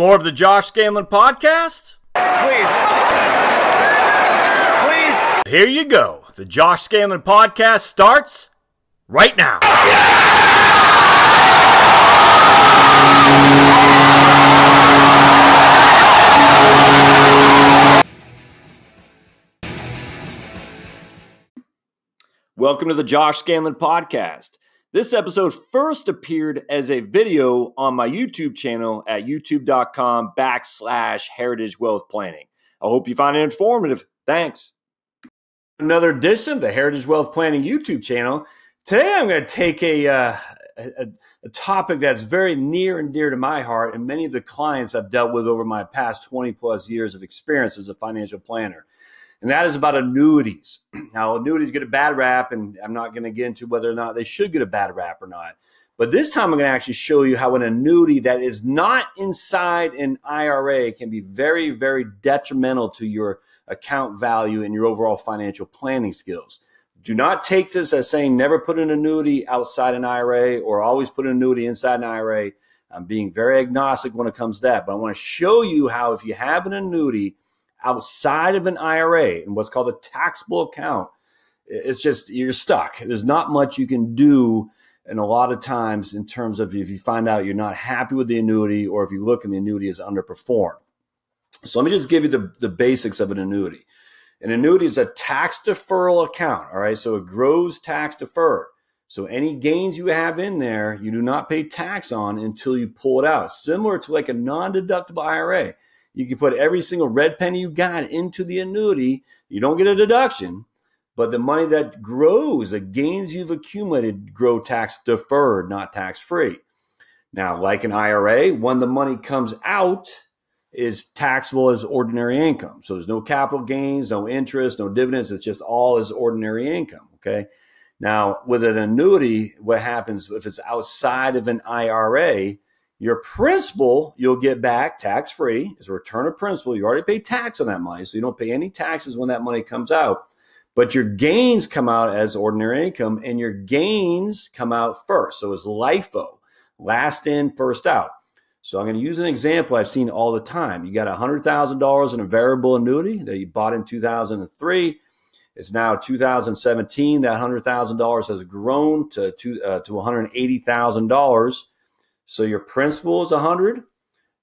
Want more of the Josh Scandlen podcast? Please. Please. Here you go. The Josh Scandlen podcast starts right now. Welcome to the Josh Scandlen podcast. This episode first appeared as a video on my YouTube channel at youtube.com backslash heritage wealth planning. I hope you find it informative. Thanks. Another edition of the Heritage Wealth Planning YouTube channel. Today I'm going to take a, uh, a, a topic that's very near and dear to my heart and many of the clients I've dealt with over my past 20 plus years of experience as a financial planner and that is about annuities. Now, annuities get a bad rap, and I'm not going to get into whether or not they should get a bad rap or not. But this time, I'm going to actually show you how an annuity that is not inside an IRA can be very, very detrimental to your account value and your overall financial planning skills. Do not take this as saying never put an annuity outside an IRA or always put an annuity inside an IRA. I'm being very agnostic when it comes to that, but I want to show you how if you have an annuity outside of an IRA and what's called a taxable account, it's just you're stuck. There's not much you can do. And a lot of times, in terms of if you find out you're not happy with the annuity or if you look and the annuity is underperformed. So let me just give you the, the basics of an annuity. An annuity is a tax deferral account. All right. So it grows tax deferred. So any gains you have in there, you do not pay tax on until you pull it out. Similar to like a non deductible IRA. You can put every single red penny you got into the annuity. You don't get a deduction, but the money that grows, the gains you've accumulated, grow tax deferred, not tax free. Now, like an IRA, when the money comes out, is taxable as ordinary income. So there's no capital gains, no interest, no dividends. It's just all as ordinary income. Okay. Now, with an annuity, what happens if it's outside of an IRA? Your principal, you'll get back tax free is a return of principal. You already pay tax on that money, so you don't pay any taxes when that money comes out. But your gains come out as ordinary income, and your gains come out first. So it's LIFO, last in, first out. So I'm going to use an example I've seen all the time. You got $100,000 in a variable annuity that you bought in 2003. It's now 2017. That $100,000 has grown to, to, uh, to $180,000 so your principal is 100,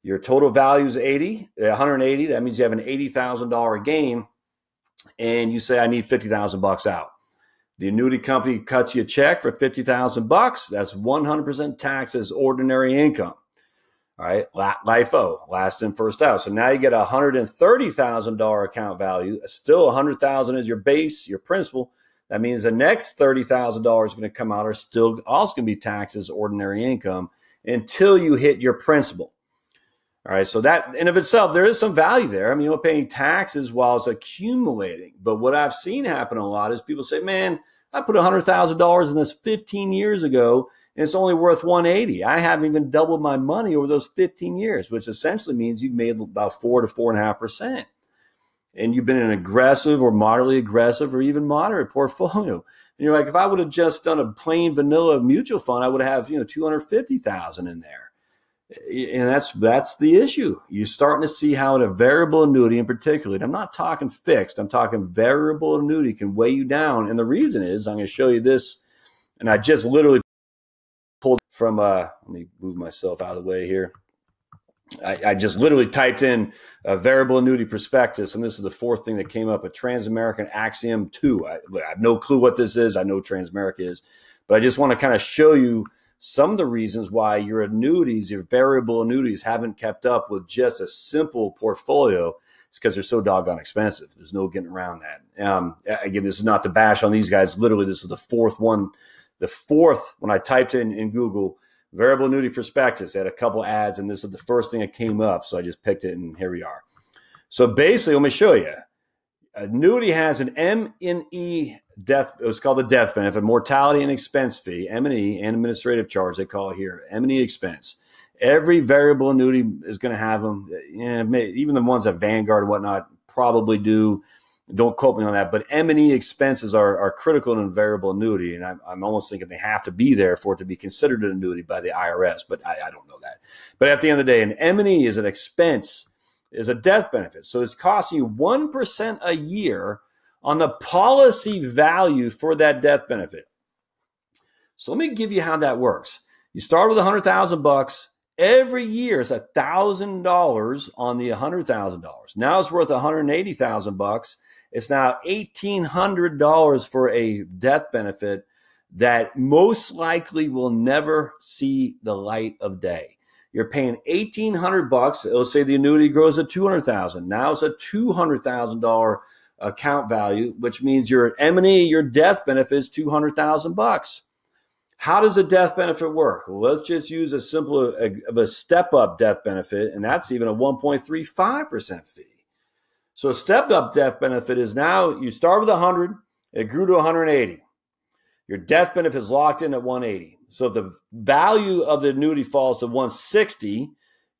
your total value is 80, 180. That means you have an $80,000 gain and you say I need 50,000 bucks out. The annuity company cuts you a check for 50,000 bucks. That's 100% taxed as ordinary income. All right, LIFO, last in, first out. So now you get a $130,000 account value. Still 100,000 is your base, your principal. That means the next $30,000 is going to come out are still also going to be taxed as ordinary income until you hit your principal. All right, so that in of itself, there is some value there. I mean, you're paying taxes while it's accumulating. But what I've seen happen a lot is people say, "Man, I put hundred thousand dollars in this 15 years ago, and it's only worth 180. I haven't even doubled my money over those 15 years, which essentially means you've made about four to four and a half percent, and you've been in an aggressive or moderately aggressive or even moderate portfolio. And you're like, if I would have just done a plain vanilla mutual fund, I would have, you know, 250,000 in there. And that's that's the issue. You're starting to see how a variable annuity in particular, and I'm not talking fixed, I'm talking variable annuity can weigh you down. And the reason is I'm going to show you this, and I just literally pulled from uh let me move myself out of the way here. I, I, just literally typed in a variable annuity prospectus, and this is the fourth thing that came up a Transamerican Axiom 2. I, I, have no clue what this is. I know Transamerica is, but I just want to kind of show you some of the reasons why your annuities, your variable annuities, haven't kept up with just a simple portfolio. It's because they're so doggone expensive. There's no getting around that. Um, again, this is not to bash on these guys. Literally, this is the fourth one. The fourth, when I typed in in Google, variable annuity prospectus. They had a couple ads, and this is the first thing that came up. So I just picked it, and here we are. So basically, let me show you. Annuity has an M and E death. It was called the death benefit, mortality and expense fee, M and E, and administrative charge. They call it here M and E expense. Every variable annuity is going to have them. Even the ones that Vanguard and whatnot probably do. Don't quote me on that, but M&E expenses are, are critical in a variable annuity. And I'm, I'm almost thinking they have to be there for it to be considered an annuity by the IRS, but I, I don't know that. But at the end of the day, an M&E is an expense, is a death benefit. So it's costing you 1% a year on the policy value for that death benefit. So let me give you how that works. You start with a hundred thousand bucks. Every year thousand dollars on the hundred thousand dollars. Now it's worth one hundred eighty thousand bucks. It's now eighteen hundred dollars for a death benefit that most likely will never see the light of day. You're paying eighteen hundred bucks. Let's say the annuity grows to two hundred thousand. Now it's a two hundred thousand dollar account value, which means your M and E, your death benefit is two hundred thousand bucks. How does a death benefit work? Well, let's just use a simple uh, of a step up death benefit, and that's even a 1.35% fee. So a step up death benefit is now you start with 100, it grew to 180. Your death benefit is locked in at 180. So if the value of the annuity falls to 160,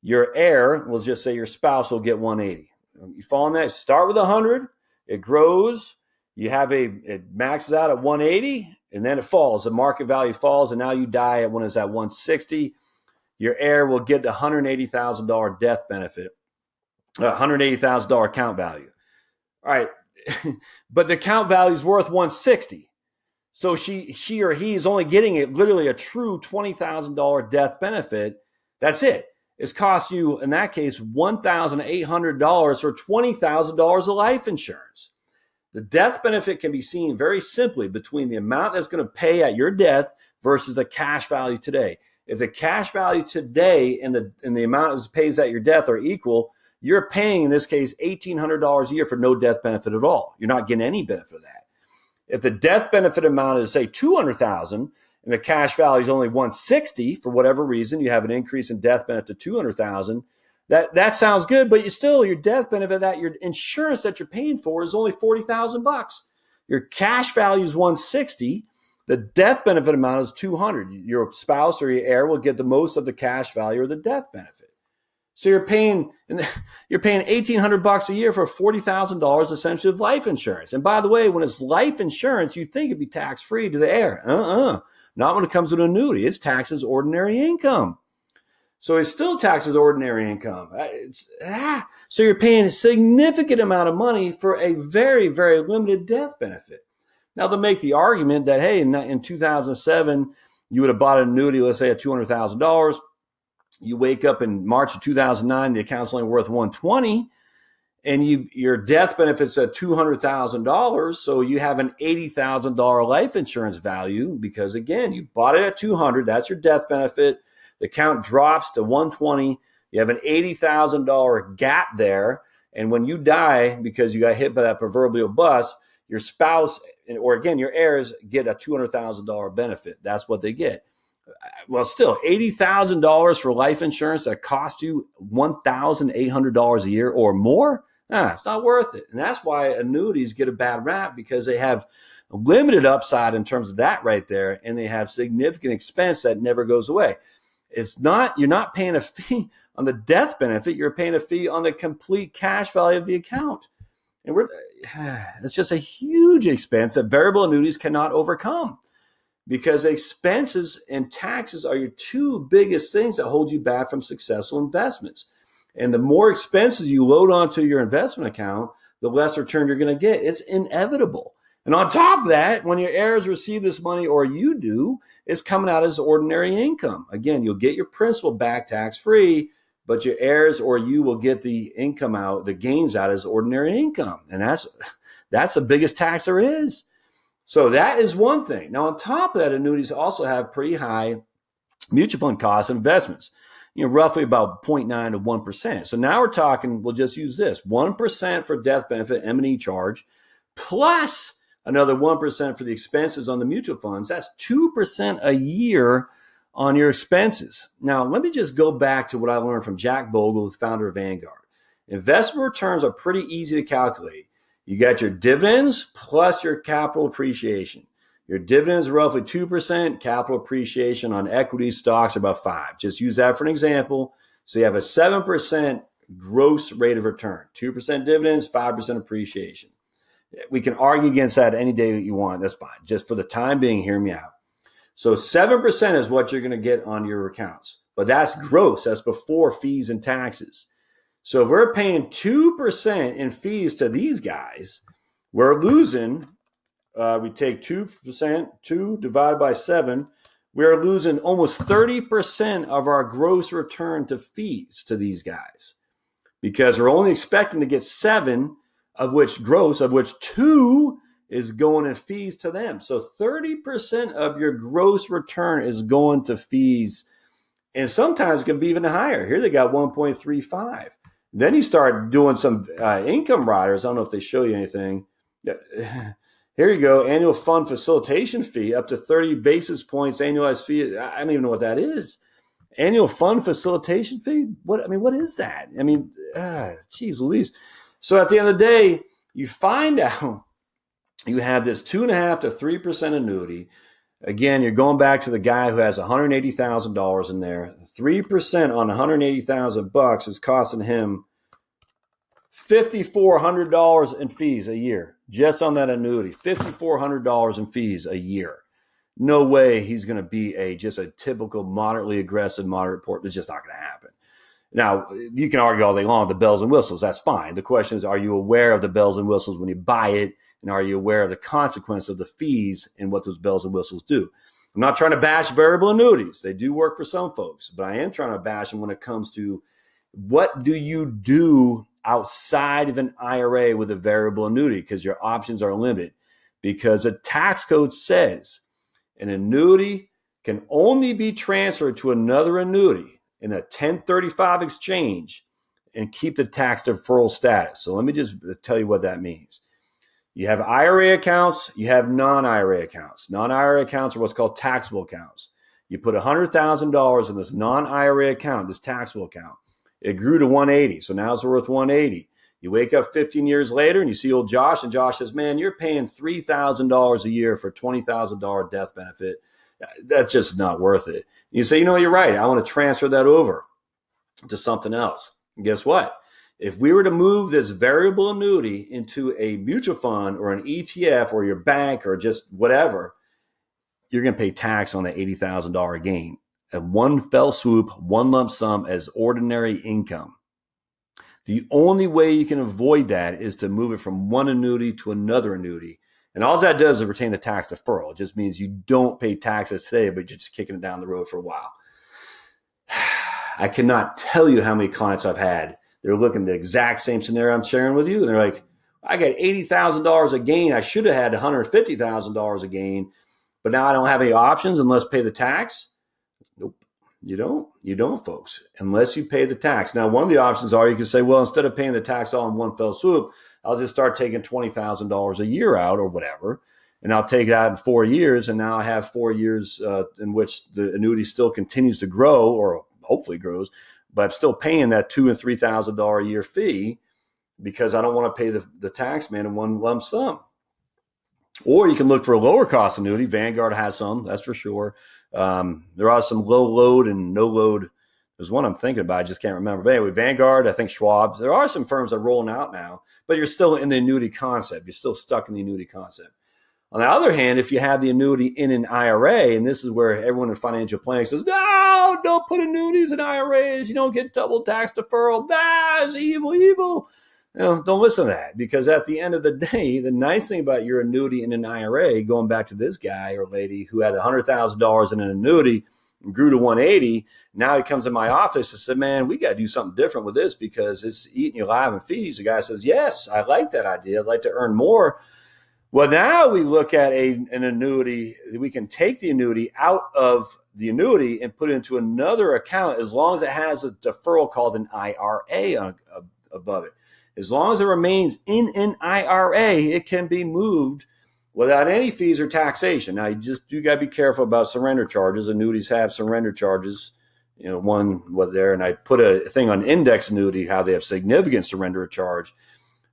your heir, we'll just say your spouse, will get 180. You fall in that, start with 100, it grows, you have a, it maxes out at 180, and then it falls. The market value falls, and now you die at when it's at 160. Your heir will get the $180,000 death benefit, $180,000 account value. All right, but the account value is worth 160. So she, she or he is only getting it literally a true $20,000 death benefit. That's it. It's cost you, in that case, $1,800 or $20,000 of life insurance. The death benefit can be seen very simply between the amount that's going to pay at your death versus the cash value today. If the cash value today and the and the amount that pays at your death are equal, you're paying in this case $1,800 a year for no death benefit at all. You're not getting any benefit of that. If the death benefit amount is say 200,000 and the cash value is only 160 for whatever reason, you have an increase in death benefit to 200,000 that that sounds good, but you still your death benefit that your insurance that you're paying for is only forty thousand bucks. Your cash value is one sixty. The death benefit amount is two hundred. Your spouse or your heir will get the most of the cash value or the death benefit. So you're paying you're paying eighteen hundred bucks a year for forty thousand dollars essentially of life insurance. And by the way, when it's life insurance, you think it'd be tax free to the heir. Uh uh-uh. uh Not when it comes to an annuity. It's taxed as ordinary income. So it still taxes ordinary income. Uh, ah, so you're paying a significant amount of money for a very, very limited death benefit. Now they'll make the argument that, hey, in, in 2007, you would have bought an annuity, let's say at $200,000. You wake up in March of 2009, the account's only worth 120 and you your death benefits at $200,000. So you have an $80,000 life insurance value because again, you bought it at 200. That's your death benefit the account drops to 120. You have an $80,000 gap there. And when you die because you got hit by that proverbial bus, your spouse or again, your heirs get a $200,000 benefit. That's what they get. Well, still, $80,000 for life insurance that costs you $1,800 a year or more. Nah, it's not worth it. And that's why annuities get a bad rap because they have limited upside in terms of that right there. And they have significant expense that never goes away. It's not, you're not paying a fee on the death benefit, you're paying a fee on the complete cash value of the account. And we're, it's just a huge expense that variable annuities cannot overcome because expenses and taxes are your two biggest things that hold you back from successful investments. And the more expenses you load onto your investment account, the less return you're going to get. It's inevitable. And on top of that, when your heirs receive this money or you do, it's coming out as ordinary income. Again, you'll get your principal back tax free, but your heirs or you will get the income out, the gains out as ordinary income. And that's that's the biggest tax there is. So that is one thing. Now, on top of that, annuities also have pretty high mutual fund costs and investments. You know, roughly about 0.9 to 1%. So now we're talking, we'll just use this 1% for death benefit, M&E charge, plus another 1% for the expenses on the mutual funds. That's 2% a year on your expenses. Now, let me just go back to what I learned from Jack Bogle, the founder of Vanguard. Investment returns are pretty easy to calculate. You got your dividends plus your capital appreciation. Your dividends are roughly 2%, capital appreciation on equity stocks are about 5. Just use that for an example. So you have a 7% gross rate of return, 2% dividends, 5% appreciation. We can argue against that any day that you want. That's fine. Just for the time being, hear me out. So 7% is what you're going to get on your accounts, but that's gross. That's before fees and taxes. So if we're paying 2% in fees to these guys, we're losing. Uh, we take 2%, 2 divided by 7, we're losing almost 30% of our gross return to fees to these guys because we're only expecting to get 7 of which gross, of which 2 is going in fees to them. So 30% of your gross return is going to fees and sometimes it can be even higher. Here they got 1.35. Then you start doing some uh, income riders. I don't know if they show you anything. Here you go. Annual fund facilitation fee up to 30 basis points annualized fee. I don't even know what that is. Annual fund facilitation fee? What I mean, what is that? I mean, ah, geez Louise. So at the end of the day, you find out you have this two and a half to three percent annuity. Again, you're going back to the guy who has $180,000 in there. 3% on 180,000 bucks is costing him $5,400 in fees a year just on that annuity. $5,400 in fees a year. No way he's going to be a just a typical moderately aggressive moderate port. It's just not going to happen. Now, you can argue all day long the bells and whistles. That's fine. The question is, are you aware of the bells and whistles when you buy it? And are you aware of the consequence of the fees and what those bells and whistles do? I'm not trying to bash variable annuities. They do work for some folks, but I am trying to bash them when it comes to what do you do outside of an IRA with a variable annuity because your options are limited. Because the tax code says an annuity can only be transferred to another annuity in a 1035 exchange and keep the tax deferral status. So let me just tell you what that means. You have IRA accounts, you have non IRA accounts. Non IRA accounts are what's called taxable accounts. You put $100,000 in this non IRA account, this taxable account. It grew to 180, so now it's worth 180. You wake up 15 years later and you see old Josh, and Josh says, Man, you're paying $3,000 a year for $20,000 death benefit. That's just not worth it. You say, You know, you're right. I want to transfer that over to something else. And guess what? If we were to move this variable annuity into a mutual fund or an ETF or your bank or just whatever, you're going to pay tax on the $80,000 gain. And one fell swoop, one lump sum as ordinary income. The only way you can avoid that is to move it from one annuity to another annuity. And all that does is retain the tax deferral. It just means you don't pay taxes today, but you're just kicking it down the road for a while. I cannot tell you how many clients I've had they're looking at the exact same scenario I'm sharing with you. And they're like, I got $80,000 a gain. I should have had $150,000 a gain, but now I don't have any options unless pay the tax. Nope. You don't. You don't, folks, unless you pay the tax. Now, one of the options are you can say, well, instead of paying the tax all in one fell swoop, I'll just start taking $20,000 a year out or whatever. And I'll take it out in four years. And now I have four years uh, in which the annuity still continues to grow or hopefully grows but I'm still paying that two and three thousand dollar a year fee because I don't want to pay the, the tax man in one lump sum. Or you can look for a lower cost annuity. Vanguard has some, that's for sure. Um, there are some low load and no load. There's one I'm thinking about, I just can't remember. But anyway, Vanguard, I think Schwab. There are some firms that are rolling out now, but you're still in the annuity concept. You're still stuck in the annuity concept. On the other hand, if you have the annuity in an IRA, and this is where everyone in financial planning says, no, don't put annuities in IRAs. You don't get double tax deferral. That's evil, evil. You know, don't listen to that because at the end of the day, the nice thing about your annuity in an IRA, going back to this guy or lady who had $100,000 in an annuity and grew to 180, now he comes in my office and said, man, we got to do something different with this because it's eating you alive in fees. The guy says, yes, I like that idea. I'd like to earn more well, now we look at a, an annuity. We can take the annuity out of the annuity and put it into another account as long as it has a deferral called an IRA on, uh, above it. As long as it remains in an IRA, it can be moved without any fees or taxation. Now, you just you got to be careful about surrender charges. Annuities have surrender charges. You know, one was there, and I put a thing on index annuity how they have significant surrender charge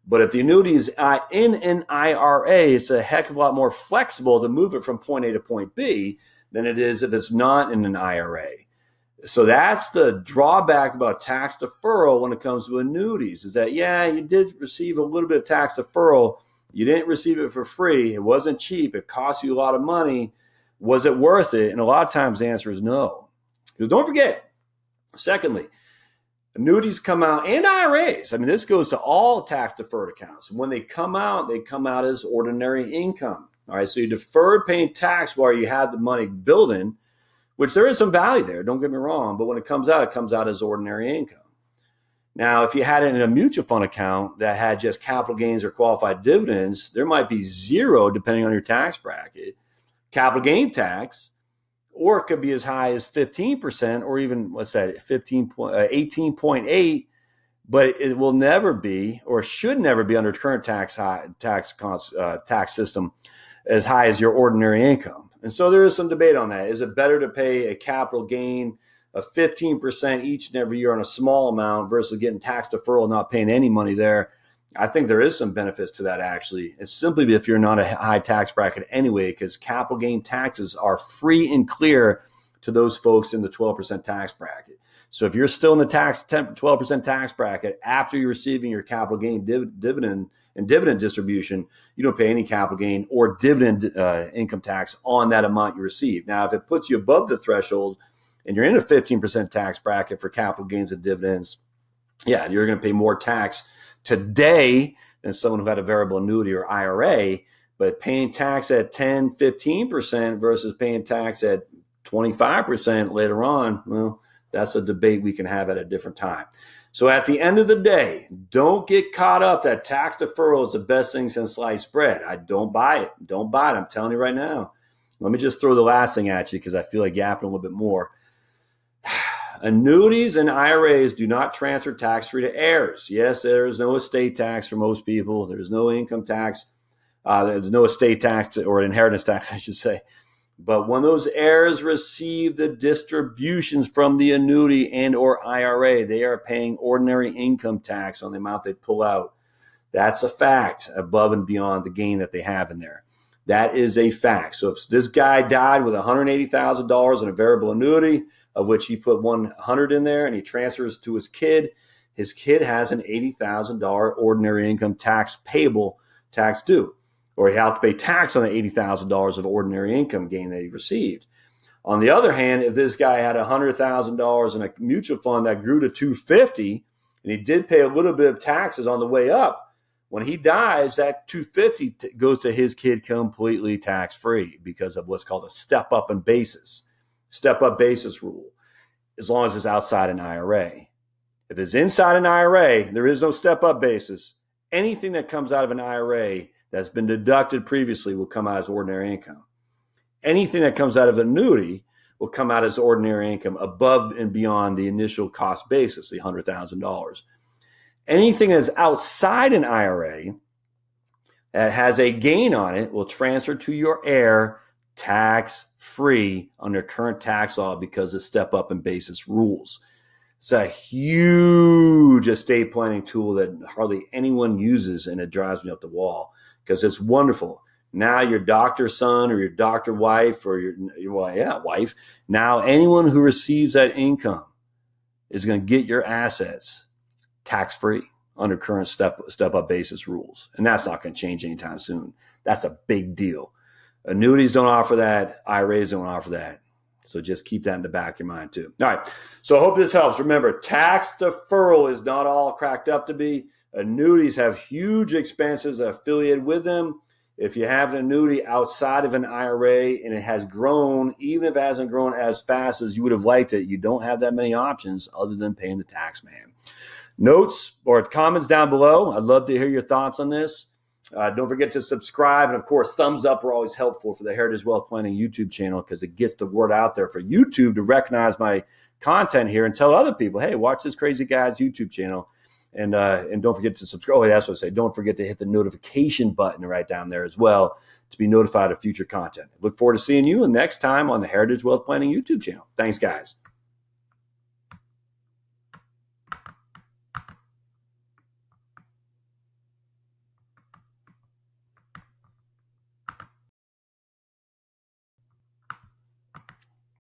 but if the annuity is uh, in an IRA, it's a heck of a lot more flexible to move it from point A to point B than it is if it's not in an IRA. So that's the drawback about tax deferral when it comes to annuities is that, yeah, you did receive a little bit of tax deferral. You didn't receive it for free. It wasn't cheap. It cost you a lot of money. Was it worth it? And a lot of times the answer is no. Because don't forget, secondly, annuities come out and IRAs. I mean, this goes to all tax deferred accounts. When they come out, they come out as ordinary income. All right, so you deferred paying tax while you had the money building, which there is some value there. Don't get me wrong, but when it comes out, it comes out as ordinary income. Now, if you had it in a mutual fund account that had just capital gains or qualified dividends, there might be zero depending on your tax bracket. Capital gain tax, or it could be as high as 15% or even what's that 15 point, uh, 18.8 but it will never be or should never be under current tax high, tax uh, tax system as high as your ordinary income. And so there is some debate on that. Is it better to pay a capital gain of 15% each and every year on a small amount versus getting tax deferral, and not paying any money there? I think there is some benefits to that actually. It's simply if you're not a high tax bracket anyway, because capital gain taxes are free and clear to those folks in the 12% tax bracket. So if you're still in the tax 10, 12% tax bracket after you're receiving your capital gain div- dividend and dividend distribution, you don't pay any capital gain or dividend uh, income tax on that amount you receive. Now, if it puts you above the threshold and you're in a 15% tax bracket for capital gains and dividends, yeah, you're going to pay more tax today than someone who had a variable annuity or IRA. But paying tax at 10, 15% versus paying tax at 25% later on, well, that's a debate we can have at a different time. So at the end of the day, don't get caught up that tax deferral is the best thing since sliced bread. I don't buy it. Don't buy it. I'm telling you right now. Let me just throw the last thing at you because I feel like yapping a little bit more. Annuities and IRAs do not transfer tax free to heirs. Yes, there is no estate tax for most people. There's no income tax. Uh, there's no estate tax or inheritance tax, I should say. But when those heirs receive the distributions from the annuity and or IRA, they are paying ordinary income tax on the amount they pull out. That's a fact above and beyond the gain that they have in there. That is a fact. So if this guy died with $180,000 in a variable annuity, of which he put 100 in there and he transfers to his kid, his kid has an $80,000 ordinary income tax payable tax due or he had to pay tax on the $80,000 of ordinary income gain that he received. On the other hand, if this guy had $100,000 in a mutual fund that grew to 250 and he did pay a little bit of taxes on the way up, when he dies, that 250 goes to his kid completely tax free because of what's called a step up in basis, step up basis rule, as long as it's outside an IRA. If it's inside an IRA, there is no step up basis. Anything that comes out of an IRA that's been deducted previously will come out as ordinary income. Anything that comes out of an annuity will come out as ordinary income above and beyond the initial cost basis, the $100,000. Anything that's outside an IRA that has a gain on it will transfer to your heir tax free under current tax law because of step up in basis rules. It's a huge estate planning tool that hardly anyone uses, and it drives me up the wall because it's wonderful. Now your doctor son or your doctor wife or your well, yeah, wife. Now anyone who receives that income is going to get your assets tax free under current step step up basis rules, and that's not going to change anytime soon. That's a big deal. Annuities don't offer that. IRAs don't offer that. So just keep that in the back of your mind too. All right. So I hope this helps. Remember, tax deferral is not all cracked up to be. Annuities have huge expenses affiliated with them. If you have an annuity outside of an IRA and it has grown, even if it hasn't grown as fast as you would have liked it, you don't have that many options other than paying the tax man. Notes or comments down below. I'd love to hear your thoughts on this. Uh, don't forget to subscribe. And of course, thumbs up are always helpful for the Heritage Wealth Planning YouTube channel because it gets the word out there for YouTube to recognize my content here and tell other people, hey, watch this crazy guy's YouTube channel. And uh, and don't forget to subscribe. Oh, that's what I say. Don't forget to hit the notification button right down there as well to be notified of future content. Look forward to seeing you next time on the Heritage Wealth Planning YouTube channel. Thanks, guys.